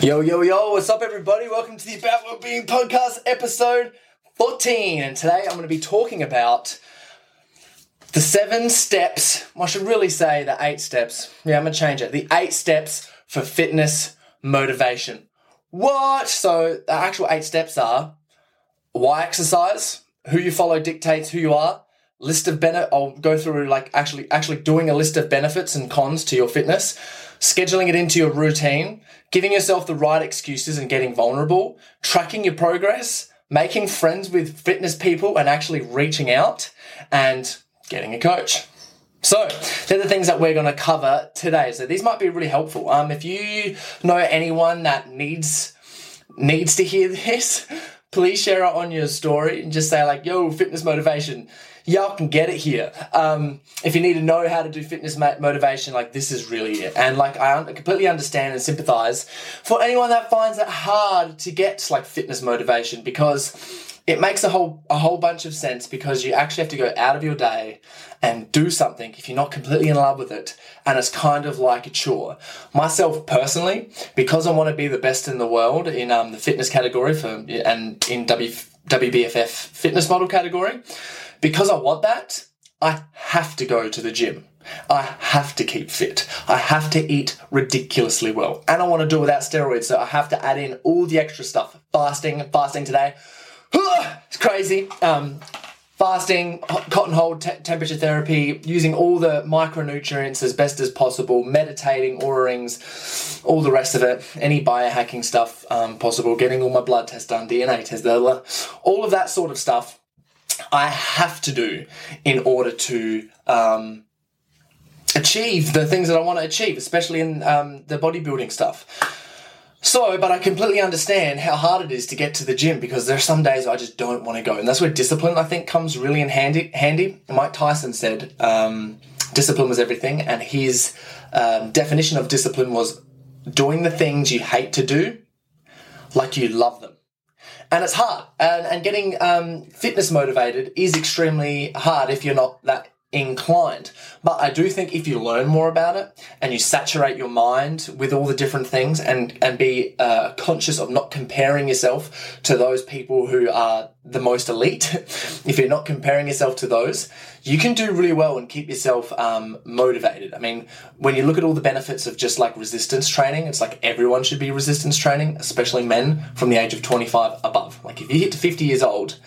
Yo, yo, yo, what's up, everybody? Welcome to the About Wellbeing Podcast episode 14. And today I'm going to be talking about the seven steps. I should really say the eight steps. Yeah, I'm going to change it. The eight steps for fitness motivation. What? So the actual eight steps are why exercise, who you follow dictates who you are, list of benefit. I'll go through like actually actually doing a list of benefits and cons to your fitness, scheduling it into your routine, giving yourself the right excuses and getting vulnerable, tracking your progress, making friends with fitness people and actually reaching out and getting a coach. So, they're the things that we're going to cover today. So, these might be really helpful. Um, if you know anyone that needs needs to hear this, please share it on your story and just say like, "Yo, fitness motivation." Y'all can get it here. Um, if you need to know how to do fitness motivation, like this is really it. And like I completely understand and sympathize for anyone that finds it hard to get like fitness motivation because it makes a whole a whole bunch of sense because you actually have to go out of your day and do something if you're not completely in love with it and it's kind of like a chore myself personally because i want to be the best in the world in um, the fitness category for and in w, wbff fitness model category because I want that, I have to go to the gym. I have to keep fit. I have to eat ridiculously well. And I want to do it without steroids, so I have to add in all the extra stuff. Fasting, fasting today. It's crazy. Um, fasting, cotton hold, te- temperature therapy, using all the micronutrients as best as possible, meditating, Oura rings, all the rest of it, any biohacking stuff um, possible, getting all my blood tests done, DNA tests, all of that sort of stuff I have to do in order to um, achieve the things that I want to achieve, especially in um, the bodybuilding stuff. So, but I completely understand how hard it is to get to the gym because there are some days I just don't want to go, and that's where discipline I think comes really in handy. Handy. Mike Tyson said um, discipline was everything, and his um, definition of discipline was doing the things you hate to do like you love them and it's hard. And, and getting um, fitness motivated is extremely hard if you're not that inclined. But I do think if you learn more about it and you saturate your mind with all the different things and, and be uh, conscious of not comparing yourself to those people who are the most elite, if you're not comparing yourself to those, you can do really well and keep yourself um, motivated. I mean, when you look at all the benefits of just like resistance training, it's like everyone should be resistance training, especially men from the age of 25 above. Like if you hit to 50 years old,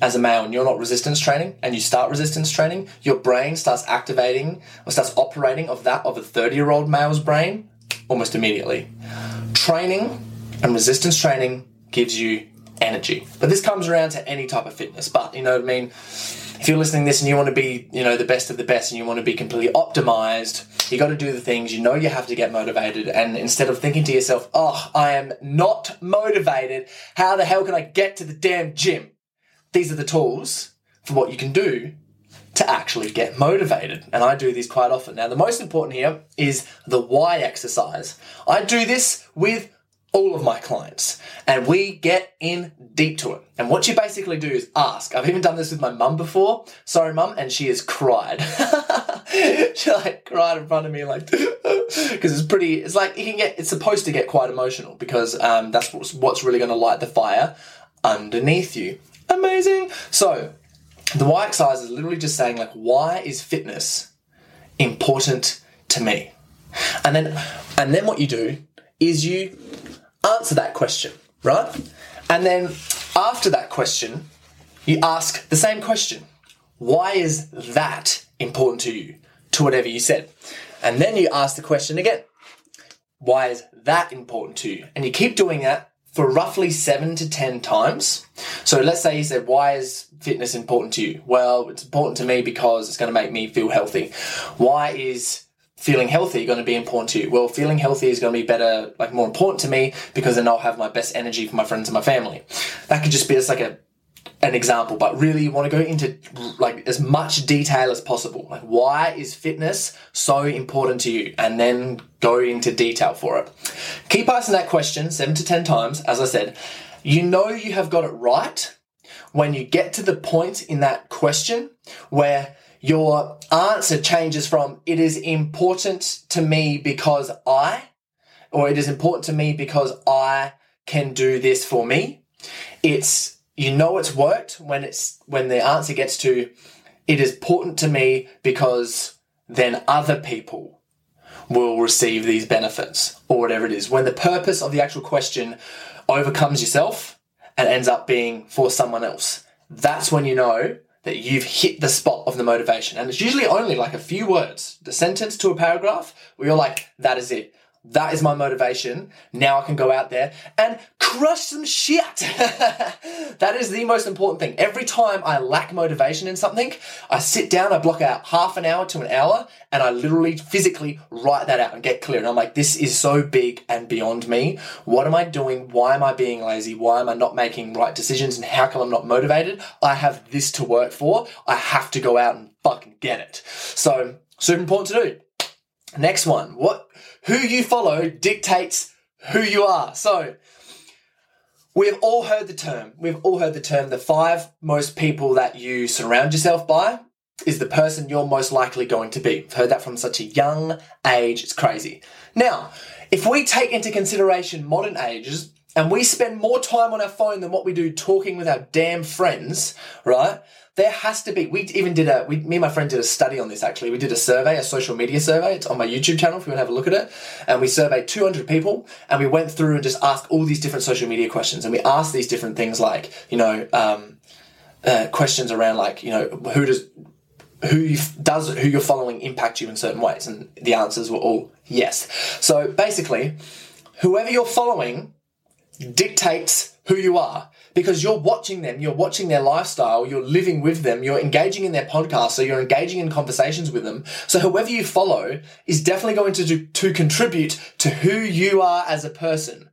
as a male and you're not resistance training and you start resistance training, your brain starts activating or starts operating of that of a 30 year old male's brain almost immediately. Training and resistance training gives you energy. But this comes around to any type of fitness. But you know what I mean? If you're listening this and you want to be, you know, the best of the best and you want to be completely optimized, you got to do the things you know you have to get motivated. And instead of thinking to yourself, oh, I am not motivated, how the hell can I get to the damn gym? These are the tools for what you can do to actually get motivated. And I do these quite often. Now, the most important here is the why exercise. I do this with all of my clients and we get in deep to it. And what you basically do is ask. I've even done this with my mum before. Sorry, mum. And she has cried. she like cried in front of me like, because it's pretty, it's like you can get, it's supposed to get quite emotional because um, that's what's, what's really going to light the fire underneath you. Amazing. So, the why exercise is literally just saying, like, why is fitness important to me? And then, and then what you do is you answer that question, right? And then after that question, you ask the same question. Why is that important to you? To whatever you said. And then you ask the question again. Why is that important to you? And you keep doing that for roughly seven to 10 times. So let's say you said, why is fitness important to you? Well, it's important to me because it's going to make me feel healthy. Why is feeling healthy going to be important to you? Well, feeling healthy is going to be better, like more important to me because then I'll have my best energy for my friends and my family. That could just be just like a an example, but really you want to go into like as much detail as possible. Like why is fitness so important to you? And then go into detail for it. Keep asking that question seven to ten times, as I said. You know you have got it right when you get to the point in that question where your answer changes from it is important to me because I, or it is important to me because I can do this for me. It's, you know, it's worked when it's, when the answer gets to it is important to me because then other people will receive these benefits or whatever it is. When the purpose of the actual question overcomes yourself and ends up being for someone else, that's when you know that you've hit the spot of the motivation. And it's usually only like a few words, the sentence to a paragraph, where you're like, that is it. That is my motivation. Now I can go out there and crush some shit. that is the most important thing. Every time I lack motivation in something, I sit down, I block out half an hour to an hour, and I literally physically write that out and get clear. And I'm like, this is so big and beyond me. What am I doing? Why am I being lazy? Why am I not making right decisions? And how come I'm not motivated? I have this to work for. I have to go out and fucking get it. So, super important to do. Next one. What who you follow dictates who you are. So, we've all heard the term. We've all heard the term. The five most people that you surround yourself by is the person you're most likely going to be. I've heard that from such a young age. It's crazy. Now, if we take into consideration modern ages and we spend more time on our phone than what we do talking with our damn friends, right? there has to be. We even did a. We, me and my friend did a study on this. Actually, we did a survey, a social media survey. It's on my YouTube channel if you want to have a look at it. And we surveyed 200 people, and we went through and just asked all these different social media questions. And we asked these different things like, you know, um, uh, questions around like, you know, who does who does who you're following impact you in certain ways? And the answers were all yes. So basically, whoever you're following dictates who you are because you're watching them, you're watching their lifestyle, you're living with them, you're engaging in their podcast, so you're engaging in conversations with them. So whoever you follow is definitely going to do, to contribute to who you are as a person.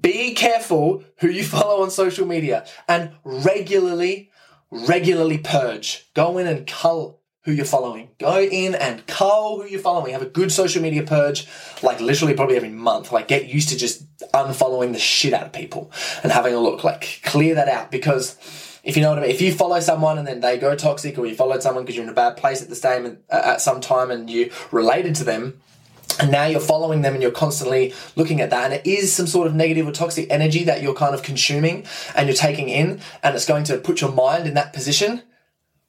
Be careful who you follow on social media and regularly, regularly purge. Go in and cull who you're following. Go in and cull who you're following. Have a good social media purge, like literally probably every month. Like get used to just unfollowing the shit out of people and having a look. Like clear that out because if you know what I mean. If you follow someone and then they go toxic, or you followed someone because you're in a bad place at the same uh, at some time and you related to them. And now you're following them and you're constantly looking at that. And it is some sort of negative or toxic energy that you're kind of consuming and you're taking in. And it's going to put your mind in that position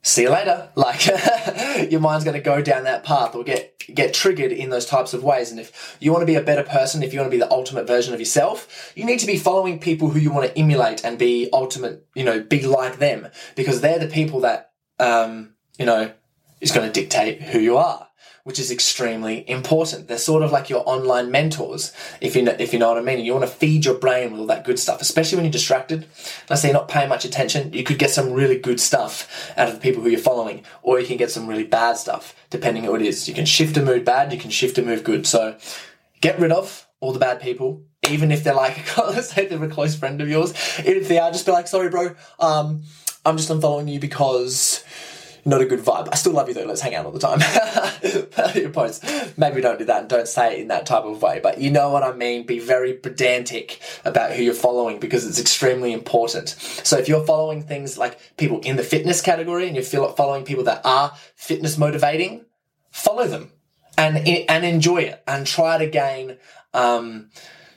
see you later. Like your mind's going to go down that path or get get triggered in those types of ways. And if you want to be a better person, if you want to be the ultimate version of yourself, you need to be following people who you want to emulate and be ultimate. You know, be like them because they're the people that um, you know is going to dictate who you are which is extremely important. They're sort of like your online mentors, if you know, if you know what I mean. And you want to feed your brain with all that good stuff, especially when you're distracted. Let's say you're not paying much attention, you could get some really good stuff out of the people who you're following, or you can get some really bad stuff, depending on what it is. You can shift a mood bad, you can shift a mood good. So get rid of all the bad people, even if they're like, let's say they're a close friend of yours. If they are, just be like, sorry, bro, um, I'm just unfollowing you because not a good vibe. I still love you though. Let's hang out all the time. Your posts. Maybe don't do that and don't say it in that type of way, but you know what I mean. Be very pedantic about who you're following because it's extremely important. So if you're following things like people in the fitness category and you're following people that are fitness motivating, follow them and and enjoy it and try to gain um,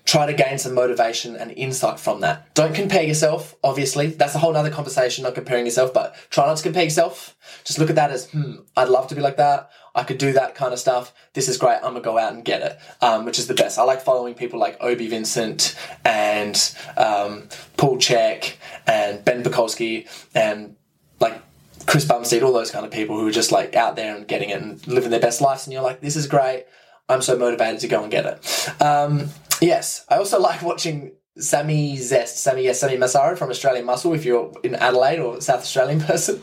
try to gain some motivation and insight from that. Don't compare yourself, obviously. That's a whole other conversation, not comparing yourself, but try not to compare yourself. Just look at that as, hmm, I'd love to be like that. I could do that kind of stuff. This is great. I'm gonna go out and get it, um, which is the best. I like following people like Obi Vincent and um, Paul Chek and Ben Pakulski and like Chris Bumstead, all those kind of people who are just like out there and getting it and living their best lives. And you're like, this is great. I'm so motivated to go and get it. Um, Yes, I also like watching Sammy Zest, Sammy yes, Sammy Massaro from Australian Muscle. If you're in Adelaide or South Australian person,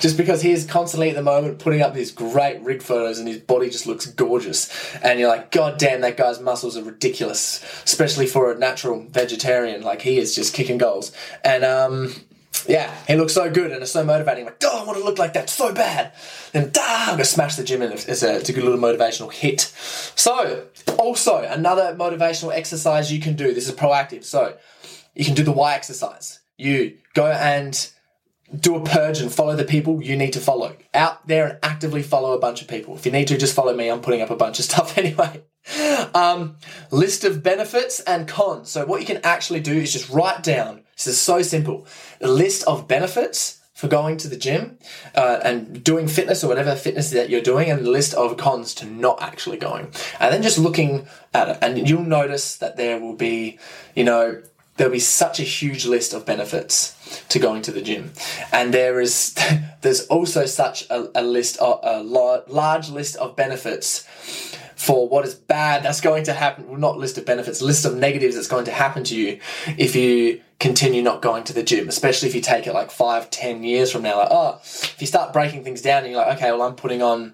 just because he is constantly at the moment putting up these great rig photos and his body just looks gorgeous, and you're like, God damn, that guy's muscles are ridiculous, especially for a natural vegetarian. Like he is just kicking goals, and um, yeah, he looks so good and it's so motivating. Like, oh, I want to look like that so bad. Then, da, I'm going to smash the gym and it's a, it's a good little motivational hit. So, also, another motivational exercise you can do. This is proactive. So, you can do the why exercise. You go and do a purge and follow the people you need to follow. Out there and actively follow a bunch of people. If you need to, just follow me. I'm putting up a bunch of stuff anyway. Um, list of benefits and cons. So, what you can actually do is just write down this is so simple a list of benefits for going to the gym uh, and doing fitness or whatever fitness that you're doing, and a list of cons to not actually going. And then just looking at it, and you'll notice that there will be, you know, there'll be such a huge list of benefits to going to the gym and there is there's also such a, a list of, a large list of benefits for what is bad that's going to happen well, not list of benefits list of negatives that's going to happen to you if you continue not going to the gym especially if you take it like five ten years from now like oh if you start breaking things down and you're like okay well i'm putting on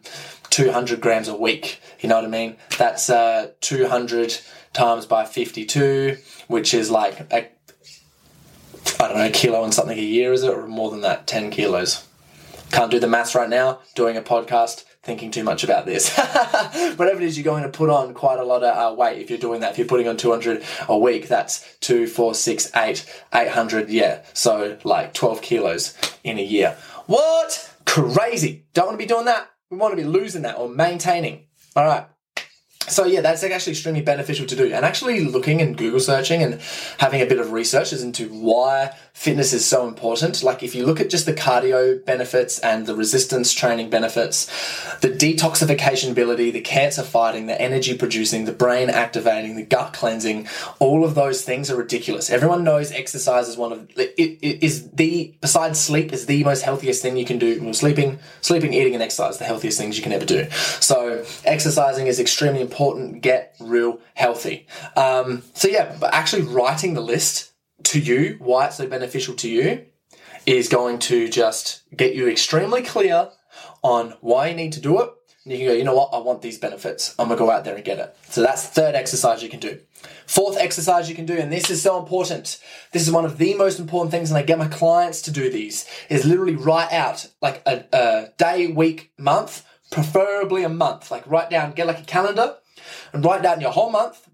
200 grams a week you know what i mean that's uh, 200 times by 52 which is like a, I don't know, a kilo and something a year, is it? Or more than that, 10 kilos. Can't do the maths right now, doing a podcast, thinking too much about this. Whatever it is, you're going to put on quite a lot of uh, weight if you're doing that. If you're putting on 200 a week, that's two, four, six, eight, 800, yeah. So like 12 kilos in a year. What? Crazy. Don't want to be doing that. We want to be losing that or maintaining. All right so yeah, that's actually extremely beneficial to do. And actually looking and Google searching and having a bit of research as into why fitness is so important. Like if you look at just the cardio benefits and the resistance training benefits, the detoxification ability, the cancer fighting, the energy producing, the brain activating, the gut cleansing, all of those things are ridiculous. Everyone knows exercise is one of it, it is the besides sleep is the most healthiest thing you can do. Well, sleeping, sleeping, eating, and exercise the healthiest things you can ever do. So exercising is extremely important. Get real healthy. Um, so yeah, but actually writing the list to you, why it's so beneficial to you, is going to just get you extremely clear on why you need to do it. And you can go, you know what, I want these benefits. I'm gonna go out there and get it. So that's the third exercise you can do. Fourth exercise you can do, and this is so important. This is one of the most important things, and I get my clients to do these, is literally write out like a, a day, week, month, preferably a month. Like write down, get like a calendar and write down your whole month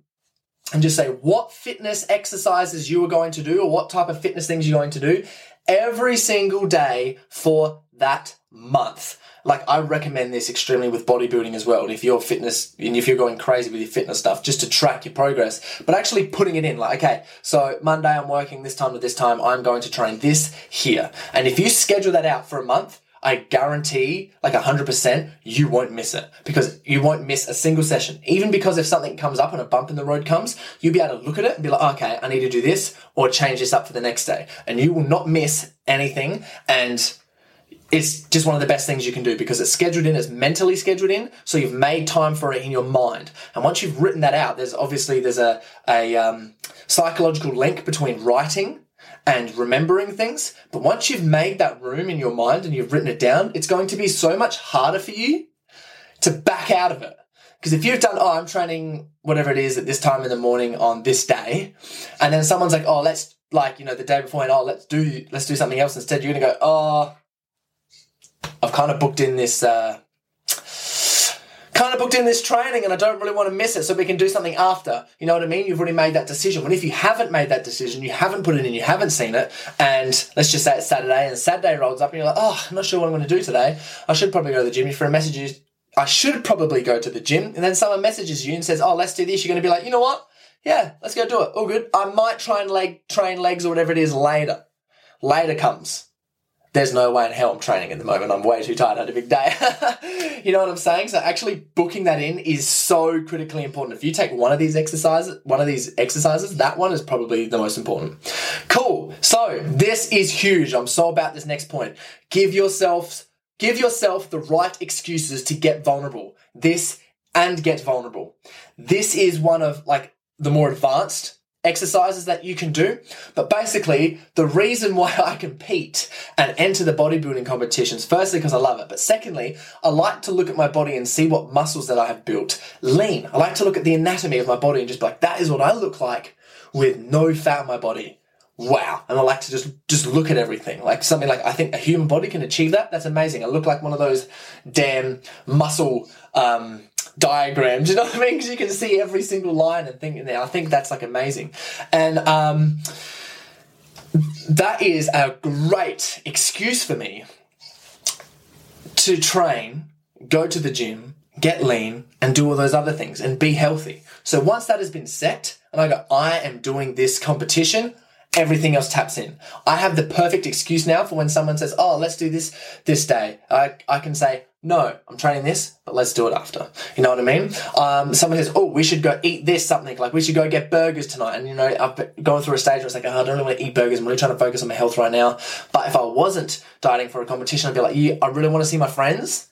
and just say what fitness exercises you are going to do or what type of fitness things you're going to do every single day for that month. Like I recommend this extremely with bodybuilding as well. And if you're fitness and if you're going crazy with your fitness stuff, just to track your progress, but actually putting it in like, okay, so Monday I'm working this time to this time, I'm going to train this here. And if you schedule that out for a month, I guarantee, like 100%, you won't miss it because you won't miss a single session. Even because if something comes up and a bump in the road comes, you'll be able to look at it and be like, okay, I need to do this or change this up for the next day. And you will not miss anything. And it's just one of the best things you can do because it's scheduled in, it's mentally scheduled in, so you've made time for it in your mind. And once you've written that out, there's obviously there's a a um, psychological link between writing and remembering things. But once you've made that room in your mind and you've written it down, it's going to be so much harder for you to back out of it. Because if you've done, oh, I'm training whatever it is at this time in the morning on this day, and then someone's like, oh, let's like you know the day before, and oh, let's do let's do something else instead. You're gonna go, oh, I've kind of booked in this uh, kind of booked in this training and I don't really want to miss it so we can do something after. You know what I mean? You've already made that decision. When if you haven't made that decision, you haven't put it in, you haven't seen it, and let's just say it's Saturday and Saturday rolls up and you're like, oh, I'm not sure what I'm going to do today. I should probably go to the gym. If a message I should probably go to the gym. And then someone messages you and says, oh, let's do this. You're going to be like, you know what? Yeah, let's go do it. All good. I might try and leg, train legs or whatever it is later. Later comes there's no way in hell I'm training at the moment. I'm way too tired. I had a big day. you know what I'm saying? So actually booking that in is so critically important. If you take one of these exercises, one of these exercises, that one is probably the most important. Cool. So this is huge. I'm so about this next point. Give yourself, give yourself the right excuses to get vulnerable. This and get vulnerable. This is one of like the more advanced exercises that you can do. But basically, the reason why I compete and enter the bodybuilding competitions, firstly, because I love it. But secondly, I like to look at my body and see what muscles that I have built lean. I like to look at the anatomy of my body and just be like, that is what I look like with no fat on my body. Wow. And I like to just, just look at everything. Like something like, I think a human body can achieve that. That's amazing. I look like one of those damn muscle, um, diagrams. You know what I mean? Because you can see every single line and thing in there. I think that's like amazing, and um, that is a great excuse for me to train, go to the gym, get lean, and do all those other things and be healthy. So once that has been set, and I go, I am doing this competition everything else taps in. I have the perfect excuse now for when someone says, "Oh, let's do this this day." I I can say, "No, I'm training this, but let's do it after." You know what I mean? Um, someone says, "Oh, we should go eat this something like we should go get burgers tonight," and you know, I've gone through a stage where it's like, oh, "I don't really want to eat burgers. I'm really trying to focus on my health right now." But if I wasn't dieting for a competition, I'd be like, "Yeah, I really want to see my friends."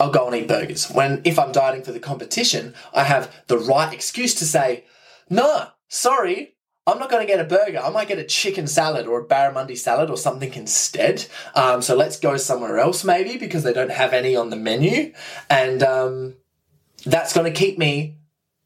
I'll go and eat burgers. When if I'm dieting for the competition, I have the right excuse to say, "No, sorry, I'm not going to get a burger. I might get a chicken salad or a barramundi salad or something instead. Um, so let's go somewhere else maybe because they don't have any on the menu. And um, that's going to keep me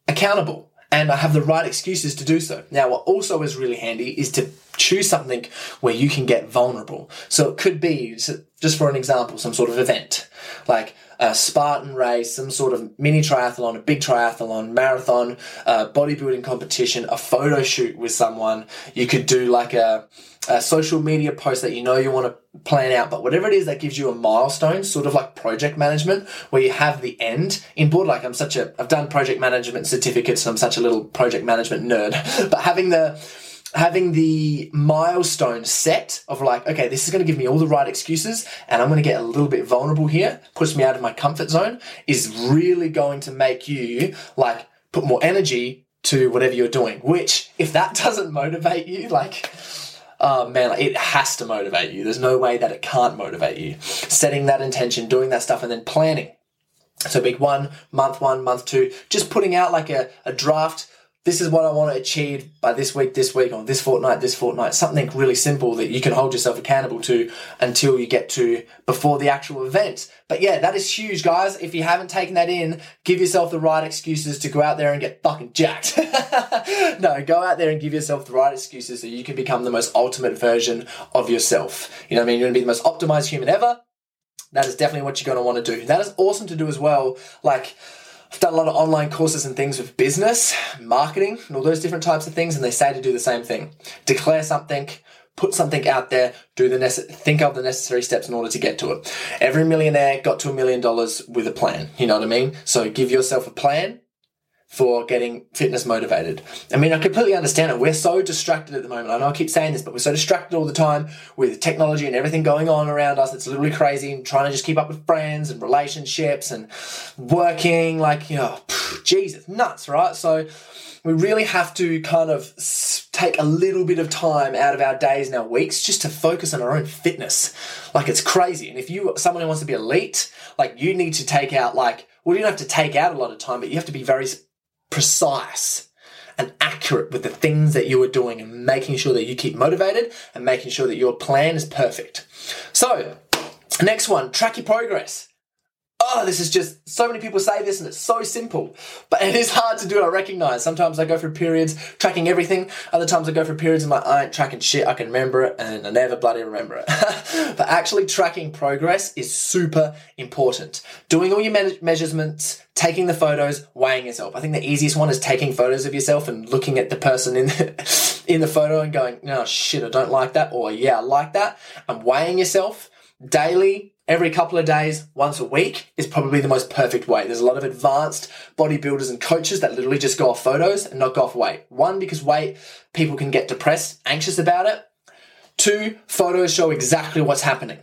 accountable. And I have the right excuses to do so. Now, what also is really handy is to choose something where you can get vulnerable. So it could be, just for an example, some sort of event. Like a Spartan race, some sort of mini triathlon, a big triathlon, marathon, a bodybuilding competition, a photo shoot with someone. You could do like a, a social media post that you know you want to plan out, but whatever it is that gives you a milestone, sort of like project management, where you have the end in board. Like I'm such a, I've done project management certificates, so I'm such a little project management nerd, but having the, having the milestone set of like, okay, this is going to give me all the right excuses and I'm going to get a little bit vulnerable here, push me out of my comfort zone is really going to make you like put more energy to whatever you're doing, which if that doesn't motivate you, like, oh man, like, it has to motivate you. There's no way that it can't motivate you. Setting that intention, doing that stuff and then planning. So week one, month one, month two, just putting out like a, a draft this is what I want to achieve by this week, this week, or this fortnight, this fortnight. Something really simple that you can hold yourself accountable to until you get to before the actual event. But yeah, that is huge, guys. If you haven't taken that in, give yourself the right excuses to go out there and get fucking jacked. no, go out there and give yourself the right excuses so you can become the most ultimate version of yourself. You know what I mean? You're going to be the most optimized human ever. That is definitely what you're going to want to do. That is awesome to do as well. Like, I've done a lot of online courses and things with business, marketing, and all those different types of things, and they say to do the same thing. Declare something, put something out there, do the nece- think of the necessary steps in order to get to it. Every millionaire got to a million dollars with a plan. You know what I mean? So give yourself a plan, for getting fitness motivated. I mean, I completely understand it. We're so distracted at the moment. I know I keep saying this, but we're so distracted all the time with technology and everything going on around us. It's literally crazy and trying to just keep up with friends and relationships and working like, you know, Jesus, nuts, right? So we really have to kind of take a little bit of time out of our days and our weeks just to focus on our own fitness. Like it's crazy. And if you someone who wants to be elite, like you need to take out like well, you don't have to take out a lot of time, but you have to be very precise and accurate with the things that you are doing and making sure that you keep motivated and making sure that your plan is perfect. So, next one, track your progress oh, this is just so many people say this and it's so simple, but it is hard to do. I recognize sometimes I go through periods tracking everything. Other times I go through periods and like, I ain't tracking shit. I can remember it and I never bloody remember it. but actually tracking progress is super important. Doing all your me- measurements, taking the photos, weighing yourself. I think the easiest one is taking photos of yourself and looking at the person in the, in the photo and going, no, shit, I don't like that. Or yeah, I like that. And weighing yourself daily, every couple of days, once a week is probably the most perfect way. There's a lot of advanced bodybuilders and coaches that literally just go off photos and not go off weight. One, because weight, people can get depressed, anxious about it. Two, photos show exactly what's happening.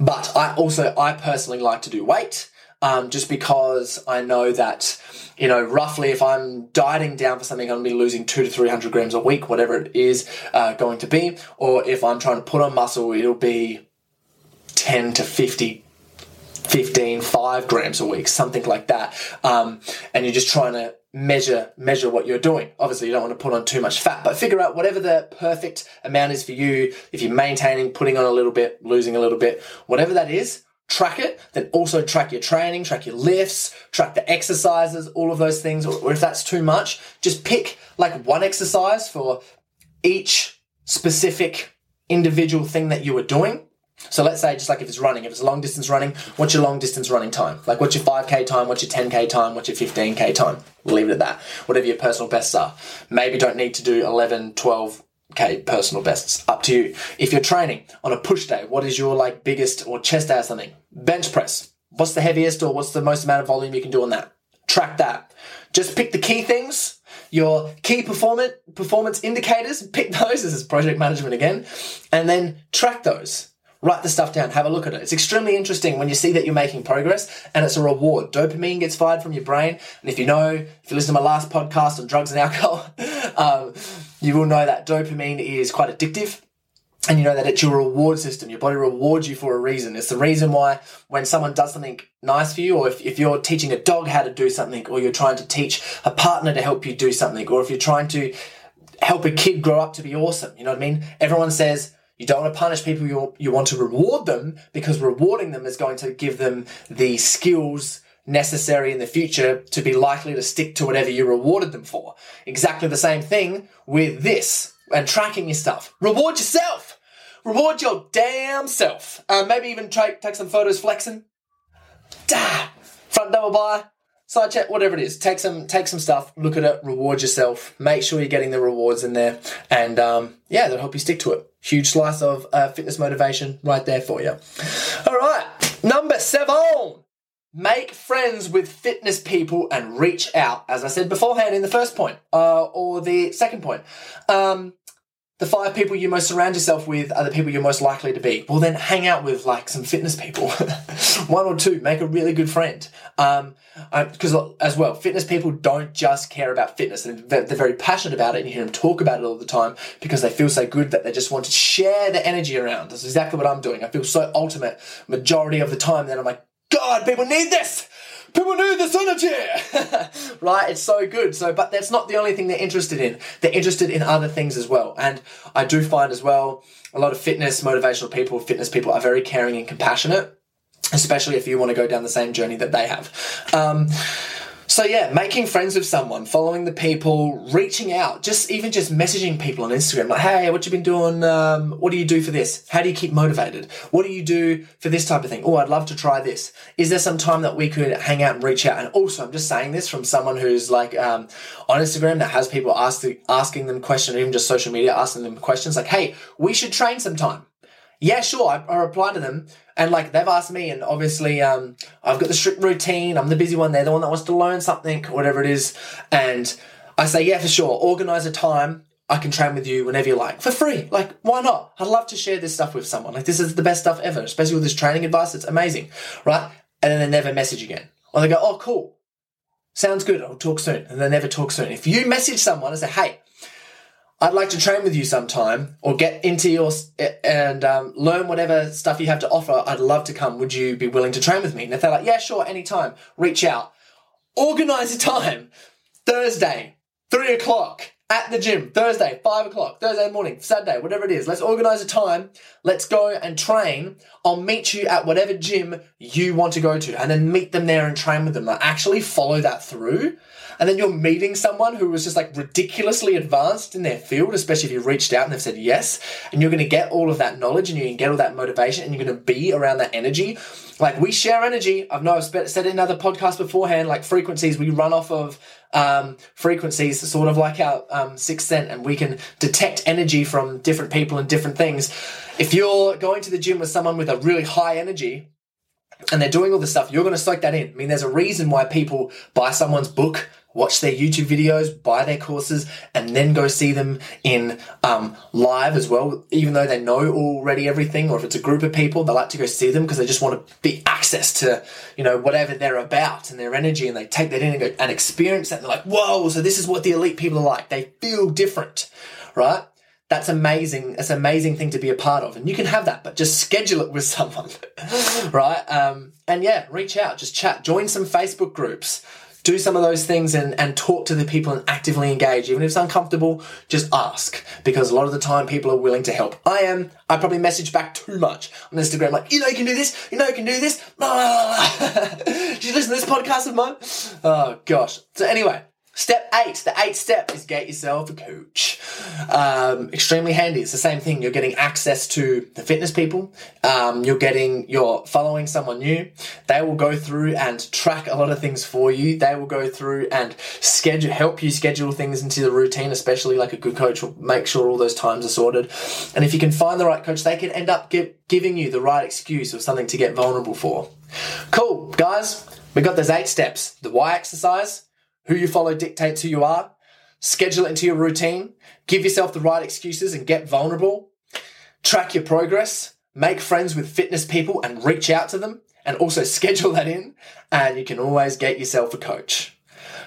But I also, I personally like to do weight. Um, just because I know that, you know, roughly if I'm dieting down for something, I'm going to be losing two to 300 grams a week, whatever it is uh, going to be. Or if I'm trying to put on muscle, it'll be 10 to 50 15, 5 grams a week, something like that. Um, and you're just trying to measure measure what you're doing. Obviously, you don't want to put on too much fat, but figure out whatever the perfect amount is for you. If you're maintaining, putting on a little bit, losing a little bit, whatever that is, track it. Then also track your training, track your lifts, track the exercises, all of those things. Or if that's too much, just pick like one exercise for each specific individual thing that you are doing so let's say just like if it's running, if it's long distance running, what's your long distance running time? Like what's your 5k time, what's your 10k time, what's your 15k time? We'll leave it at that. Whatever your personal bests are. Maybe don't need to do 11, 12k personal bests. Up to you. If you're training on a push day, what is your like biggest or chest or something? Bench press. What's the heaviest or what's the most amount of volume you can do on that? Track that. Just pick the key things your key performance performance indicators, pick those. This is project management again, and then track those write the stuff down, have a look at it. It's extremely interesting when you see that you're making progress and it's a reward. Dopamine gets fired from your brain. And if you know, if you listen to my last podcast on drugs and alcohol, um, you will know that dopamine is quite addictive. And you know that it's your reward system. Your body rewards you for a reason. It's the reason why when someone does something nice for you, or if, if you're teaching a dog how to do something, or you're trying to teach a partner to help you do something, or if you're trying to help a kid grow up to be awesome, you know what I mean? Everyone says, you don't want to punish people, you, you want to reward them because rewarding them is going to give them the skills necessary in the future to be likely to stick to whatever you rewarded them for. Exactly the same thing with this and tracking your stuff. Reward yourself! Reward your damn self. Uh, maybe even try, take some photos flexing. Da! Front double bar, side chest, whatever it is. Take some, take some stuff, look at it, reward yourself. Make sure you're getting the rewards in there, and um, yeah, that'll help you stick to it. Huge slice of uh, fitness motivation right there for you. All right, number seven. Make friends with fitness people and reach out, as I said beforehand in the first point, uh, or the second point. Um, the five people you most surround yourself with are the people you're most likely to be. Well, then hang out with like some fitness people, one or two. Make a really good friend. Um, because as well, fitness people don't just care about fitness, and they're very passionate about it. And you hear them talk about it all the time because they feel so good that they just want to share the energy around. That's exactly what I'm doing. I feel so ultimate majority of the time that I'm like, God, people need this people need this energy, right? It's so good. So, but that's not the only thing they're interested in. They're interested in other things as well. And I do find as well, a lot of fitness, motivational people, fitness people are very caring and compassionate, especially if you want to go down the same journey that they have. Um, so yeah, making friends with someone, following the people, reaching out, just even just messaging people on Instagram, like, hey, what you been doing? Um, what do you do for this? How do you keep motivated? What do you do for this type of thing? Oh, I'd love to try this. Is there some time that we could hang out and reach out? And also, I'm just saying this from someone who's like um, on Instagram that has people ask asking them questions, even just social media asking them questions, like, hey, we should train sometime yeah, sure. I, I reply to them, and like they've asked me, and obviously, um, I've got the strict routine. I'm the busy one. They're the one that wants to learn something, whatever it is, and I say, yeah, for sure. Organize a time. I can train with you whenever you like for free. Like, why not? I'd love to share this stuff with someone. Like, this is the best stuff ever, especially with this training advice. It's amazing, right? And then they never message again, or they go, oh, cool, sounds good. I'll talk soon, and they never talk soon. If you message someone and say, hey, I'd like to train with you sometime or get into your and um, learn whatever stuff you have to offer. I'd love to come. Would you be willing to train with me? And if they're like, yeah, sure, anytime, reach out. Organize a time. Thursday, three o'clock at the gym. Thursday, five o'clock. Thursday morning, Saturday, whatever it is. Let's organize a time. Let's go and train. I'll meet you at whatever gym you want to go to and then meet them there and train with them. Like actually follow that through and then you're meeting someone who was just like ridiculously advanced in their field, especially if you reached out and they've said yes, and you're going to get all of that knowledge and you can get all that motivation and you're going to be around that energy. Like we share energy. I've know I've said in other podcasts beforehand, like frequencies, we run off of um, frequencies, sort of like our um, sixth sense, and we can detect energy from different people and different things. If you're going to the gym with someone with a really high energy, and they're doing all this stuff, you're going to soak that in. I mean, there's a reason why people buy someone's book, watch their YouTube videos, buy their courses, and then go see them in um, live as well. Even though they know already everything, or if it's a group of people, they like to go see them because they just want to be access to you know whatever they're about and their energy, and they take that in and go and experience that. And they're like, whoa! So this is what the elite people are like. They feel different, right? That's amazing. It's an amazing thing to be a part of, and you can have that, but just schedule it with someone, right? Um, and yeah, reach out, just chat, join some Facebook groups do some of those things and, and talk to the people and actively engage. Even if it's uncomfortable, just ask because a lot of the time people are willing to help. I am. I probably message back too much on Instagram, like, you know, you can do this, you know, you can do this. Did you listen to this podcast of mine? Oh, gosh. So, anyway, Step eight, the eighth step is get yourself a coach. Um, extremely handy. It's the same thing. You're getting access to the fitness people. Um, you're getting, you're following someone new. They will go through and track a lot of things for you. They will go through and schedule, help you schedule things into the routine, especially like a good coach will make sure all those times are sorted. And if you can find the right coach, they can end up give, giving you the right excuse or something to get vulnerable for. Cool, guys. We got those eight steps. The why exercise who you follow dictates who you are. Schedule it into your routine. Give yourself the right excuses and get vulnerable. Track your progress. Make friends with fitness people and reach out to them. And also schedule that in. And you can always get yourself a coach.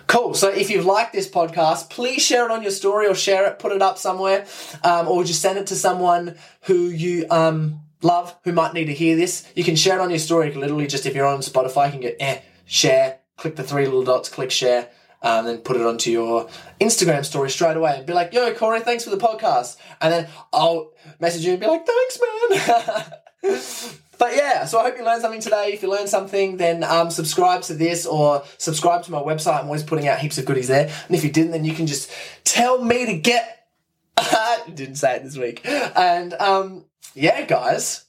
Cool. So if you've liked this podcast, please share it on your story or share it, put it up somewhere, um, or just send it to someone who you um, love who might need to hear this. You can share it on your story. Literally just, if you're on Spotify, you can get eh, share, click the three little dots, click share, um, then put it onto your Instagram story straight away and be like, yo, Corey, thanks for the podcast. And then I'll message you and be like, thanks, man. but yeah, so I hope you learned something today. If you learned something, then um, subscribe to this or subscribe to my website. I'm always putting out heaps of goodies there. And if you didn't, then you can just tell me to get. didn't say it this week. And um, yeah, guys,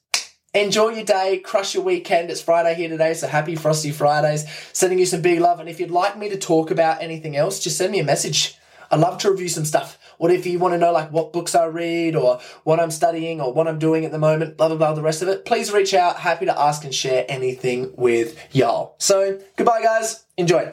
Enjoy your day, crush your weekend. It's Friday here today, so happy Frosty Fridays. Sending you some big love. And if you'd like me to talk about anything else, just send me a message. I'd love to review some stuff. What if you want to know like what books I read or what I'm studying or what I'm doing at the moment, blah blah blah, the rest of it, please reach out. Happy to ask and share anything with y'all. So goodbye guys. Enjoy.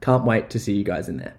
Can't wait to see you guys in there.